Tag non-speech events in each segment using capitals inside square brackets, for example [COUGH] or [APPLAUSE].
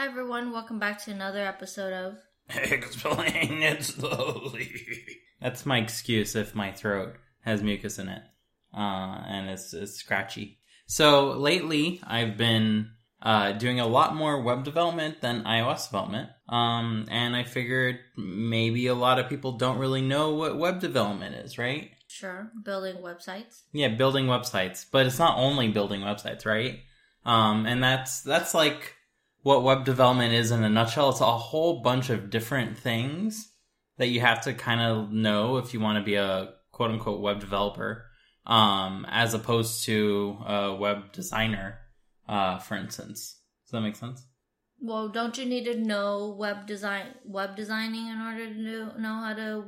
Hi everyone, welcome back to another episode of Explain it slowly. That's my excuse if my throat has mucus in it, uh, and it's, it's scratchy. So lately, I've been uh, doing a lot more web development than iOS development, um, and I figured maybe a lot of people don't really know what web development is, right? Sure, building websites. Yeah, building websites, but it's not only building websites, right? Um, and that's that's like what web development is in a nutshell. It's a whole bunch of different things that you have to kind of know if you want to be a quote unquote web developer, um, as opposed to a web designer, uh, for instance. Does that make sense? Well, don't you need to know web design, web designing in order to know, know how to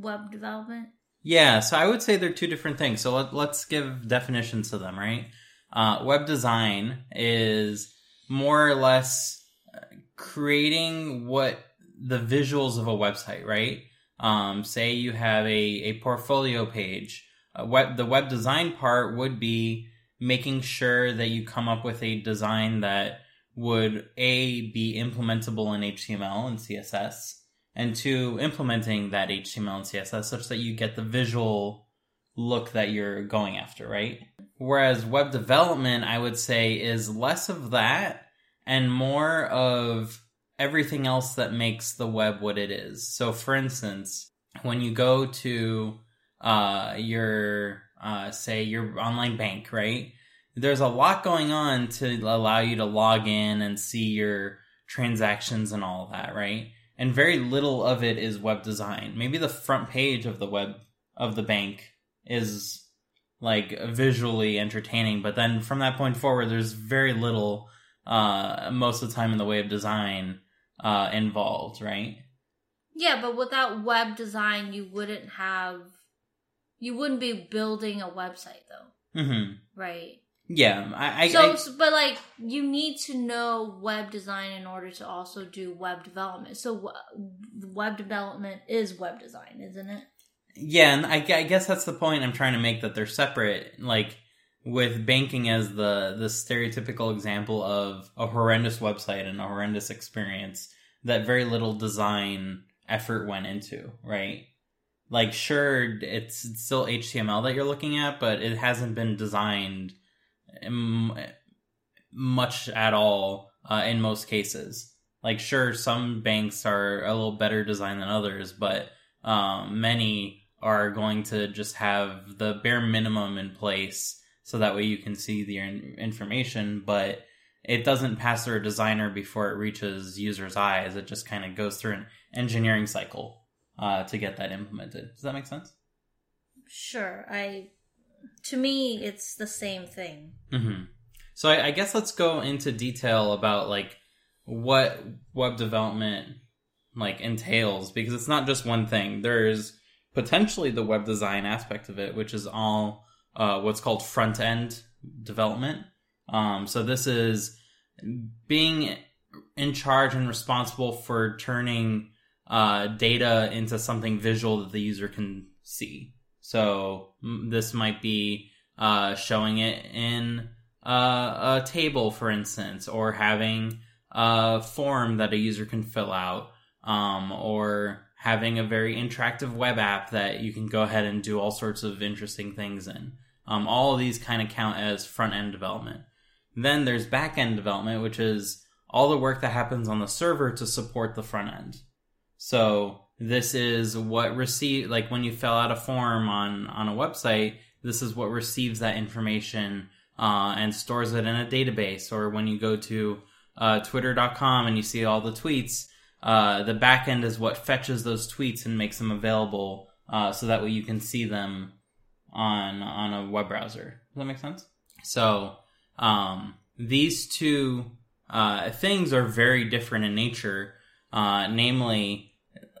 web development? Yeah, so I would say they're two different things. So let, let's give definitions to them, right? Uh, web design is more or less uh, creating what the visuals of a website, right? Um, say you have a, a portfolio page. Uh, web, the web design part would be making sure that you come up with a design that would a be implementable in HTML and CSS, and two implementing that HTML and CSS such that you get the visual look that you're going after, right? Whereas web development, I would say, is less of that and more of everything else that makes the web what it is. So, for instance, when you go to uh, your, uh, say, your online bank, right? There's a lot going on to allow you to log in and see your transactions and all that, right? And very little of it is web design. Maybe the front page of the web of the bank is like visually entertaining, but then from that point forward, there's very little, uh, most of the time in the way of design, uh, involved, right? Yeah, but without web design, you wouldn't have, you wouldn't be building a website though, Mm-hmm. right? Yeah, I, I, So, I- but like, you need to know web design in order to also do web development. So, w- web development is web design, isn't it? Yeah, and I, I guess that's the point I'm trying to make that they're separate. Like with banking as the the stereotypical example of a horrendous website and a horrendous experience that very little design effort went into, right? Like, sure, it's it's still HTML that you're looking at, but it hasn't been designed m- much at all uh, in most cases. Like, sure, some banks are a little better designed than others, but um, many are going to just have the bare minimum in place so that way you can see the information, but it doesn't pass through a designer before it reaches users' eyes. It just kind of goes through an engineering cycle uh, to get that implemented. Does that make sense? Sure. I, to me, it's the same thing. hmm So I, I guess let's go into detail about like what web development like entails because it's not just one thing. There's potentially the web design aspect of it, which is all uh, what's called front end development. Um, so this is being in charge and responsible for turning uh, data into something visual that the user can see. So this might be uh, showing it in uh, a table, for instance, or having a form that a user can fill out, um, or having a very interactive web app that you can go ahead and do all sorts of interesting things in. Um, all of these kind of count as front end development. Then there's back end development, which is all the work that happens on the server to support the front end. So this is what receive like when you fill out a form on on a website, this is what receives that information uh, and stores it in a database. Or when you go to uh, Twitter.com and you see all the tweets, uh, the backend is what fetches those tweets and makes them available, uh, so that way you can see them on on a web browser. Does that make sense? So um, these two uh, things are very different in nature. Uh, namely,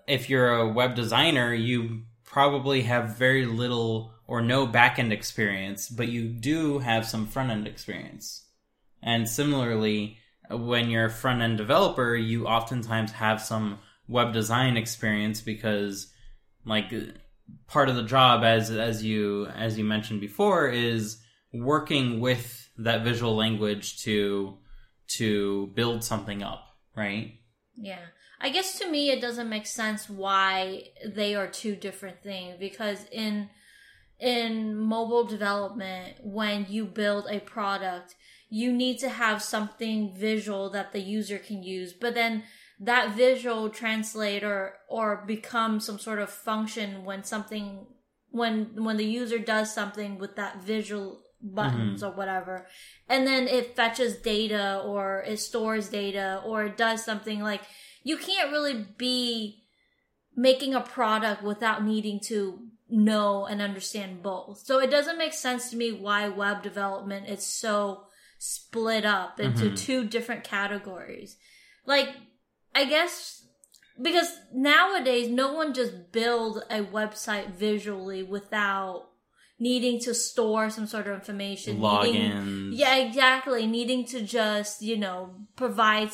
if you're a web designer, you probably have very little or no backend experience, but you do have some front end experience. And similarly, when you're a front end developer, you oftentimes have some web design experience because, like, part of the job, as as you as you mentioned before, is working with that visual language to to build something up, right? Yeah. I guess to me it doesn't make sense why they are two different things because in in mobile development when you build a product you need to have something visual that the user can use but then that visual translate or or become some sort of function when something when when the user does something with that visual buttons mm-hmm. or whatever and then it fetches data or it stores data or it does something like you can't really be making a product without needing to know and understand both. So it doesn't make sense to me why web development is so split up into Mhm. two different categories. Like, I guess because nowadays no one just build a website visually without needing to store some sort of information. needing- Logins. yeah, exactly. Needing to just, you know, provide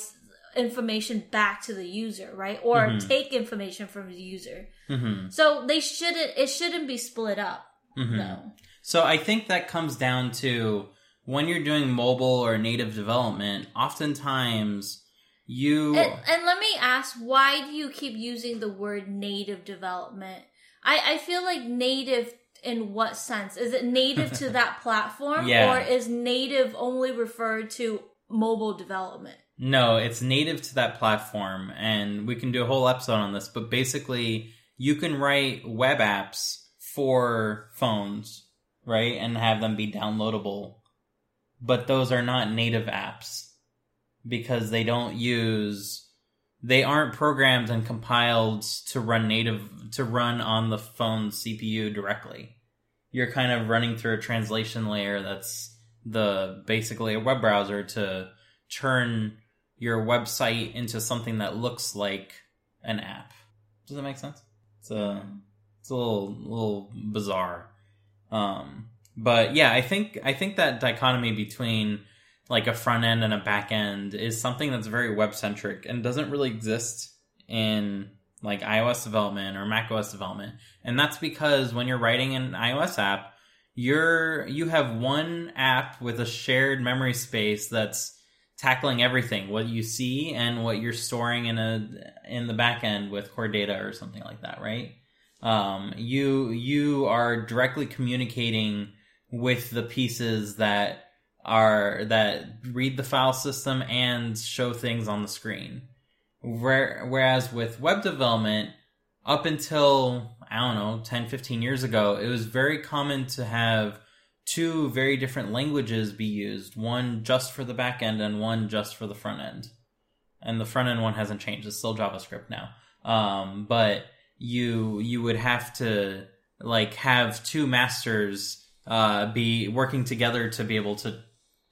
information back to the user, right? Or Mhm. take information from the user. hmm So they shouldn't, it shouldn't be split up, though. So I think that comes down to when you're doing mobile or native development, oftentimes you And, and let me ask, why do you keep using the word native development? I, I feel like native in what sense? Is it native to [LAUGHS] that platform? Yeah. Or is native only referred to mobile development? No, it's native to that platform, and we can do a whole episode on this. But basically, you can write web apps for phones, right, and have them be downloadable. But those are not native apps because they don't use, they aren't programmed and compiled to run native to run on the phone CPU directly. You're kind of running through a translation layer that's the basically a web browser to turn your website into something that looks like an app. Does that make sense? It's a it's a little little bizarre. Um, but yeah, I think I think that dichotomy between like a front end and a back end is something that's very web centric and doesn't really exist in like iOS development or Mac OS development. And that's because when you're writing an iOS app, you're you have one app with a shared memory space that's tackling everything what you see and what you're storing in a in the back end with core data or something like that right um, you you are directly communicating with the pieces that are that read the file system and show things on the screen. Where, whereas with web development up until i don't know 10 15 years ago it was very common to have two very different languages be used one just for the back end and one just for the front end. And the front end one hasn't changed it's still javascript now. Um, but you you would have to like have two masters uh, be working together to be able to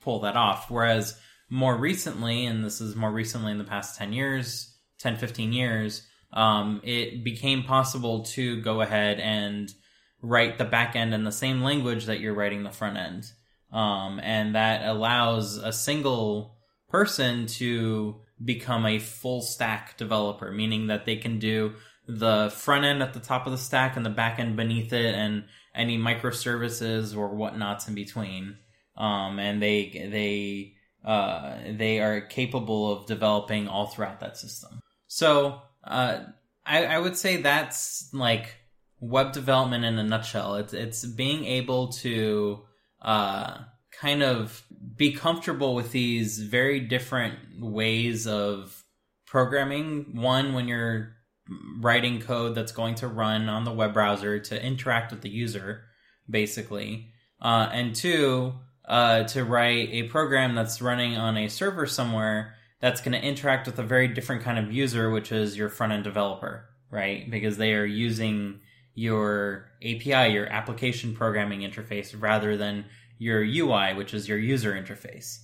pull that off whereas more recently and this is more recently in the past 10 years 10 15 years um, it became possible to go ahead and write the back end in the same language that you're writing the front end. Um, and that allows a single person to become a full stack developer, meaning that they can do the front end at the top of the stack and the back end beneath it and any microservices or whatnots in between. Um, and they, they, uh, they are capable of developing all throughout that system. So, uh, I, I would say that's like web development in a nutshell. It's it's being able to uh, kind of be comfortable with these very different ways of programming. One, when you're writing code that's going to run on the web browser to interact with the user, basically, uh, and two, uh, to write a program that's running on a server somewhere that's going to interact with a very different kind of user, which is your front end developer, right? Because they are using your API, your application programming interface, rather than your UI, which is your user interface,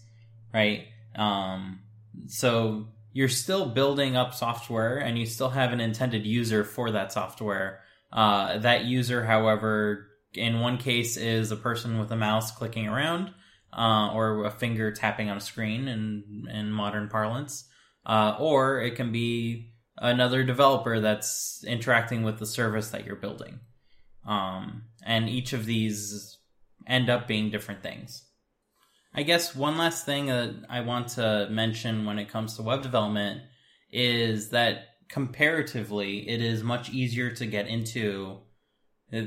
right? Um, so you're still building up software and you still have an intended user for that software. Uh, that user, however, in one case is a person with a mouse clicking around uh, or a finger tapping on a screen in, in modern parlance. Uh, or it can be another developer that's interacting with the service that you're building. Um, and each of these end up being different things. I guess one last thing that I want to mention when it comes to web development is that comparatively, it is much easier to get into uh,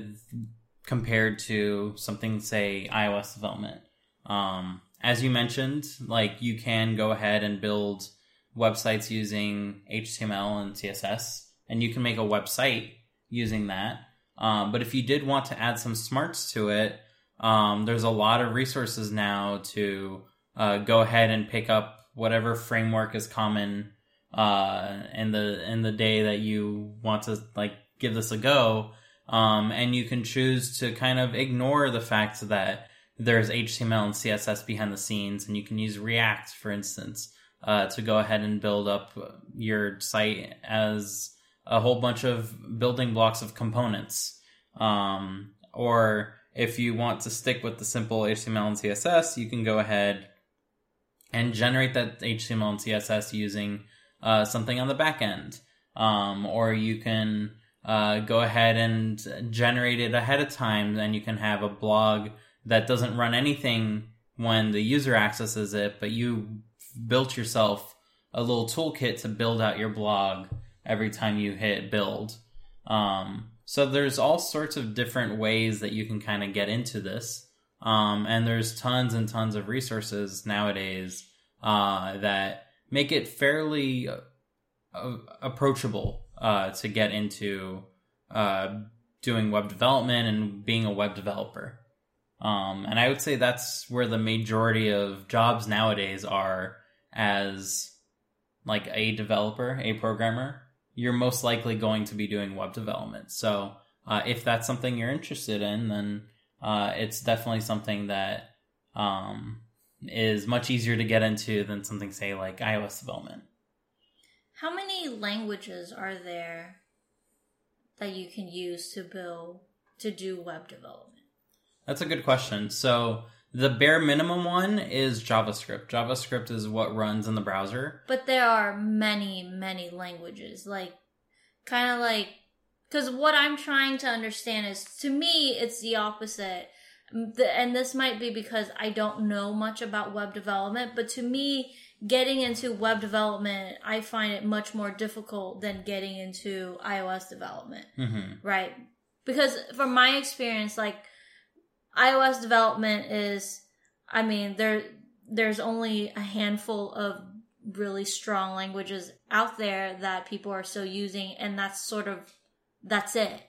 compared to something, say, iOS development. Um, as you mentioned, like you can go ahead and build websites using HTML and CSS, and you can make a website using that. Um, but if you did want to add some smarts to it, um, there's a lot of resources now to uh, go ahead and pick up whatever framework is common uh, in the in the day that you want to like give this a go, um, and you can choose to kind of ignore the fact that there's HTML and CSS behind the scenes, and you can use React, for instance, uh, to go ahead and build up your site as a whole bunch of building blocks of components. Um, or if you want to stick with the simple HTML and CSS, you can go ahead and generate that HTML and CSS using uh, something on the back end. Um, or you can uh, go ahead and generate it ahead of time, and you can have a blog that doesn't run anything when the user accesses it, but you built yourself a little toolkit to build out your blog every time you hit build. Um, so there's all sorts of different ways that you can kind of get into this. Um, and there's tons and tons of resources nowadays uh, that make it fairly uh, approachable uh, to get into uh, doing web development and being a web developer. Um, and I would say that's where the majority of jobs nowadays are as like a developer, a programmer. You're most likely going to be doing web development. So uh, if that's something you're interested in, then uh, it's definitely something that um, is much easier to get into than something say like iOS development. How many languages are there that you can use to build to do web development? That's a good question. So the bare minimum one is JavaScript. JavaScript is what runs in the browser. But there are many, many languages. Like, kind of like, because what I'm trying to understand is, to me, it's the opposite. And this might be because I don't know much about web development, but to me, getting into web development, I find it much more difficult than getting into iOS development. Mm-hmm. Right? Because from my experience, like, iOS development is, I mean, there there's only a handful of really strong languages out there that people are still using, and that's sort of that's it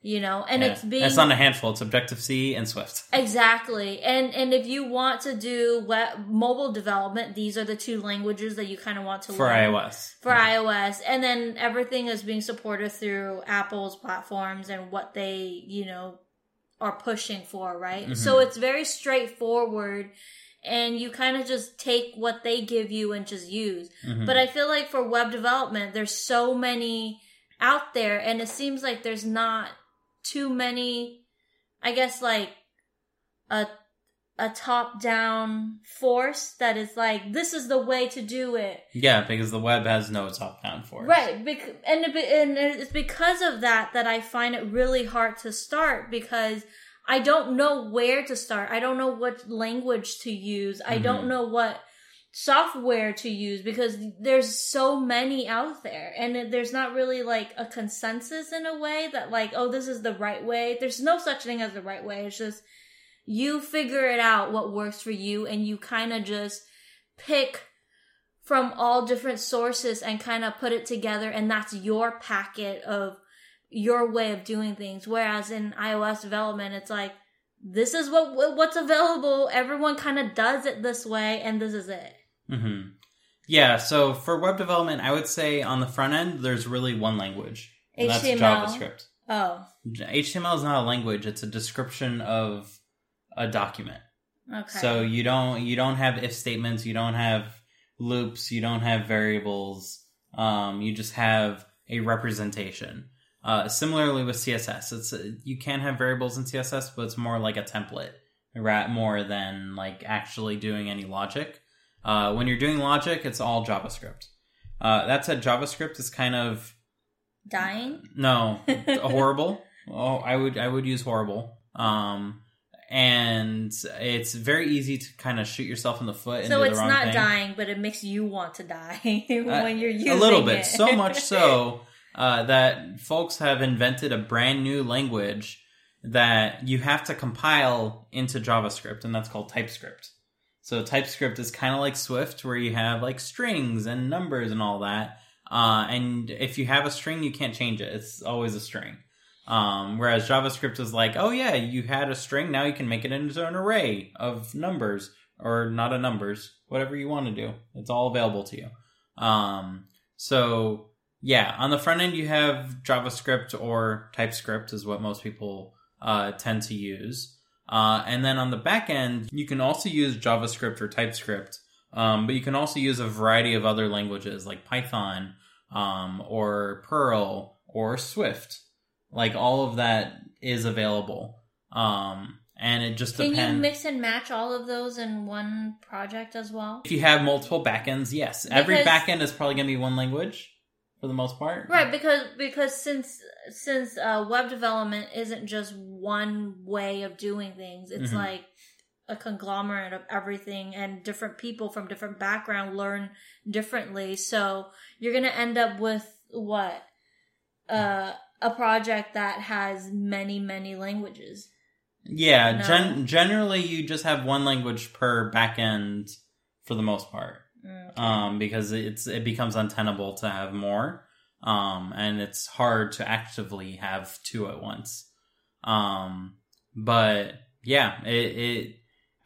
you know? And yeah. it's being it's not a handful it's objective c and swift. [LAUGHS] Exactly. And and if you want to do web mobile development these are the two languages that you kind of want to for learn. ios. For yeah. ios. And then everything is being supported through apple's platforms and what they you know are pushing for, right? Mm-hmm. So it's very straightforward and you kind of just take what they give you and just use. Mm-hmm. But I feel like for web development, there's so many out there and it seems like there's not too many, I guess like a a top down force that is like this is the way to do it. Yeah, because the web has no top down force. Right, bec- and and it's because of that that I find it really hard to start because I don't know where to start. I don't know what language to use. I mm-hmm. don't know what software to use because there's so many out there and there's not really like a consensus in a way that like oh this is the right way there's no such thing as the right way it's just you figure it out what works for you and you kind of just pick from all different sources and kind of put it together and that's your packet of your way of doing things. Whereas in iOS development it's like this is what what's available. Everyone kind of does it this way and this is it. Mm-hmm. yeah so for web development i would say on the front end there's really one language and HTML. that's javascript. Oh. Html is not a language. It's a description of a document. Okay. So you don't you don't have if statements, you don't have loops, you don't have variables. Um, you just have a representation. Uh, similarly with CSS, it's you can have variables in CSS, but it's more like a template, right? More than like actually doing any logic. Uh, when you're doing logic, it's all JavaScript. Uh, that said, JavaScript is kind of dying. No, [LAUGHS] horrible. Oh, I would I would use horrible. Um, and it's very easy to kind of shoot yourself in the foot. and So it's not thing. dying, but it makes you want to die [LAUGHS] when Uh, you're using it. a little bit it. so much so uh, that folks have invented a brand new language that you have to compile into javascript and that's called typescript so typescript is kind of like swift where you have like strings and numbers and all that uh, and if you have a string you can't change it it's always a string um, whereas javascript is like oh yeah you had a string now you can make it into an array of numbers or not a numbers whatever you want to do it's all available to you um, so yeah, on the front end you have JavaScript or TypeScript is what most people uh, tend to use. Uh, and then on the back end, you can also use JavaScript or TypeScript, um, but you can also use a variety of other languages like Python um, or Perl or Swift. Like all of that is available. Um, and it just Can depends. you mix and match all of those in one project as well? if you have multiple backends, yes. Every backend is probably going to be one language for the most part. Right, because because since since uh, web development isn't just one way of doing things, it's Mhm. like a conglomerate of everything, and different people from different background learn differently. So you're gonna end up with what uh, a project that has many many languages. Yeah, gen- generally you just have one language per backend for the most part, Mm. um, because it's it becomes untenable to have more, um, and it's hard to actively have two at once. Um, but yeah, it, it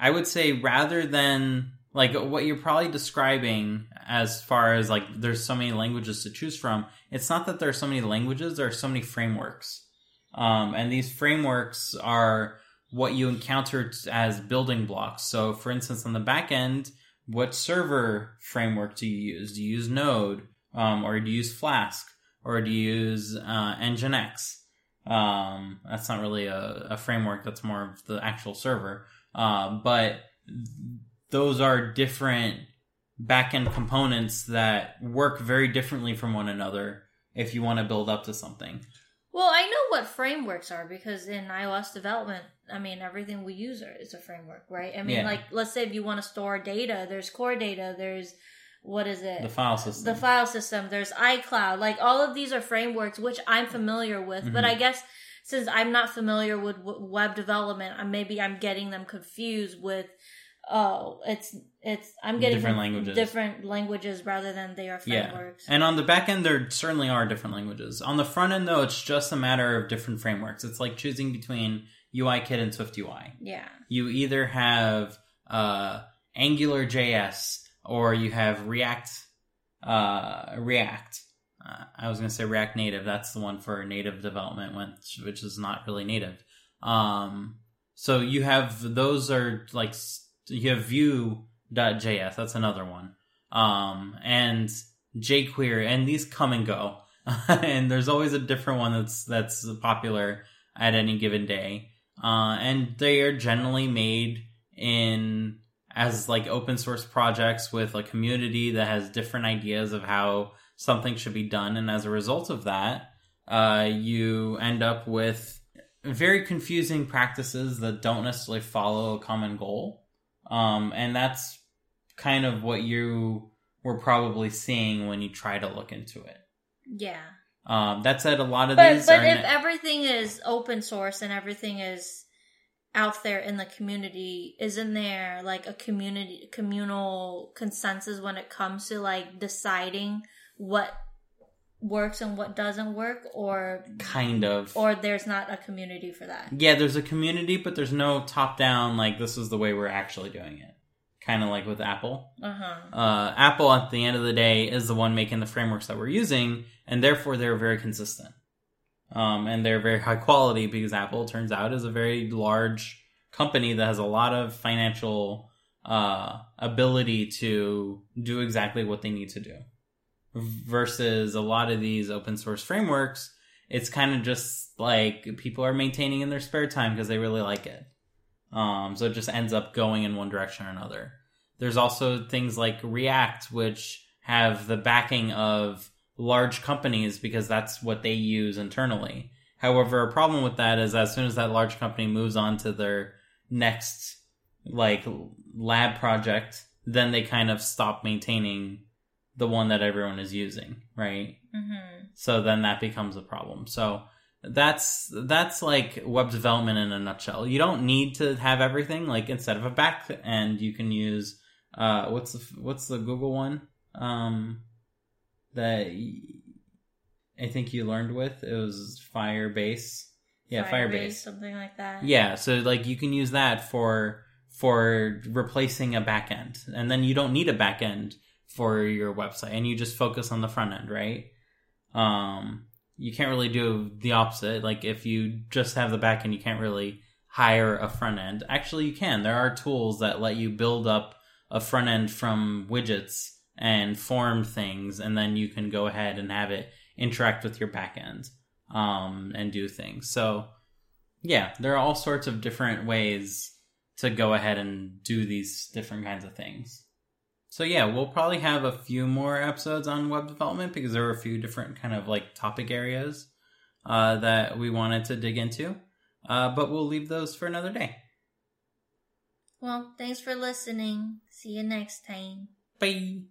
I would say rather than like what you're probably describing as far as like there's so many languages to choose from. It's not that there are so many languages; there are so many frameworks, um, and these frameworks are what you encounter as building blocks. So, for instance, on the back end, what server framework do you use? Do you use Node, um, or do you use Flask, or do you use uh, Nginx? Um, that's not really a, a framework. That's more of the actual server. Uh, but those are different backend components that work very differently from one another if you want to build up to something. Well, I know what frameworks are because in iOS development, I mean, everything we use is a framework, right? I mean, Yeah. like, let's say if you want to store data, there's core data, there's, what is it? The file system. the file system, there's iCloud. Like, all of these are frameworks, which I'm familiar with, but Mhm. I guess since I'm not familiar with web development, maybe I'm getting them confused with, oh, it's, it's, I'm getting Different languages. different languages rather than they are frameworks. Yeah. And on the back end, there certainly are different languages. On the front end, though, it's just a matter of different frameworks. It's like choosing between UIKit and SwiftUI. yeah. You either have uh, Angular JS or you have React. Uh, React. Uh, I was going to say React Native. That's the one for native development, which, which is not really native. Um, so you have those are like you have Vue.js. That's another one. Um, and jQuery, and these come and go, [LAUGHS] and there's always a different one that's that's popular at any given day. Uh, and they are generally made in as like open source projects with a community that has different ideas of how something should be done, and as a result of that, uh, you end up with very confusing practices that don't necessarily follow a common goal. Um, and that's kind of what you were probably seeing when you try to look into it. Yeah. Um, that said, a lot of But these but if in- everything is open source and everything is out there in the community, isn't there like a community communal consensus when it comes to like deciding what works and what doesn't work or kind of. or there's not a community for that. yeah there's a community but there's no top down like this is the way we're actually doing it. Kind of like with apple. Uh-huh. uh, apple at the end of the day is the one making the frameworks that we're using and therefore they're very consistent. Um, and they're very high quality because apple turns out is a very large company that has a lot of financial uh, ability to do exactly what they need to do versus a lot of these open source frameworks it's kind of just like people are maintaining in their spare time because they really like it. Um, so it just ends up going in one direction or another. There's also things like react which have the backing of large companies because that's what they use internally. However a problem with that is as soon as that large company moves on to their next like lab project, then they kind of stop maintaining the one that everyone is using, right? Mm-hmm. So then that becomes a problem. So that's that's like web development in a nutshell. You don't need to have everything. Like instead of a back end, you can use uh what's the what's the Google one um that I think you learned with it was Firebase. Yeah, Firebase. something like that. Yeah, so like you can use that for for replacing a backend, and then you don't need a backend for your website, and you just focus on the front end, right? Um, you can't really do the opposite. Like if you just have the back end, you can't really hire a front end. Actually, you can. There are tools that let you build up a front end from widgets and form things, and then you can go ahead and have it interact with your backend um, and do things. So, yeah, there are all sorts of different ways to go ahead and do these different kinds of things. So yeah, we'll probably have a few more episodes on web development because there are a few different kind of like topic areas uh, that we wanted to dig into. Uh, but we'll leave those for another day. Well, thanks for listening. See you next time. Bye.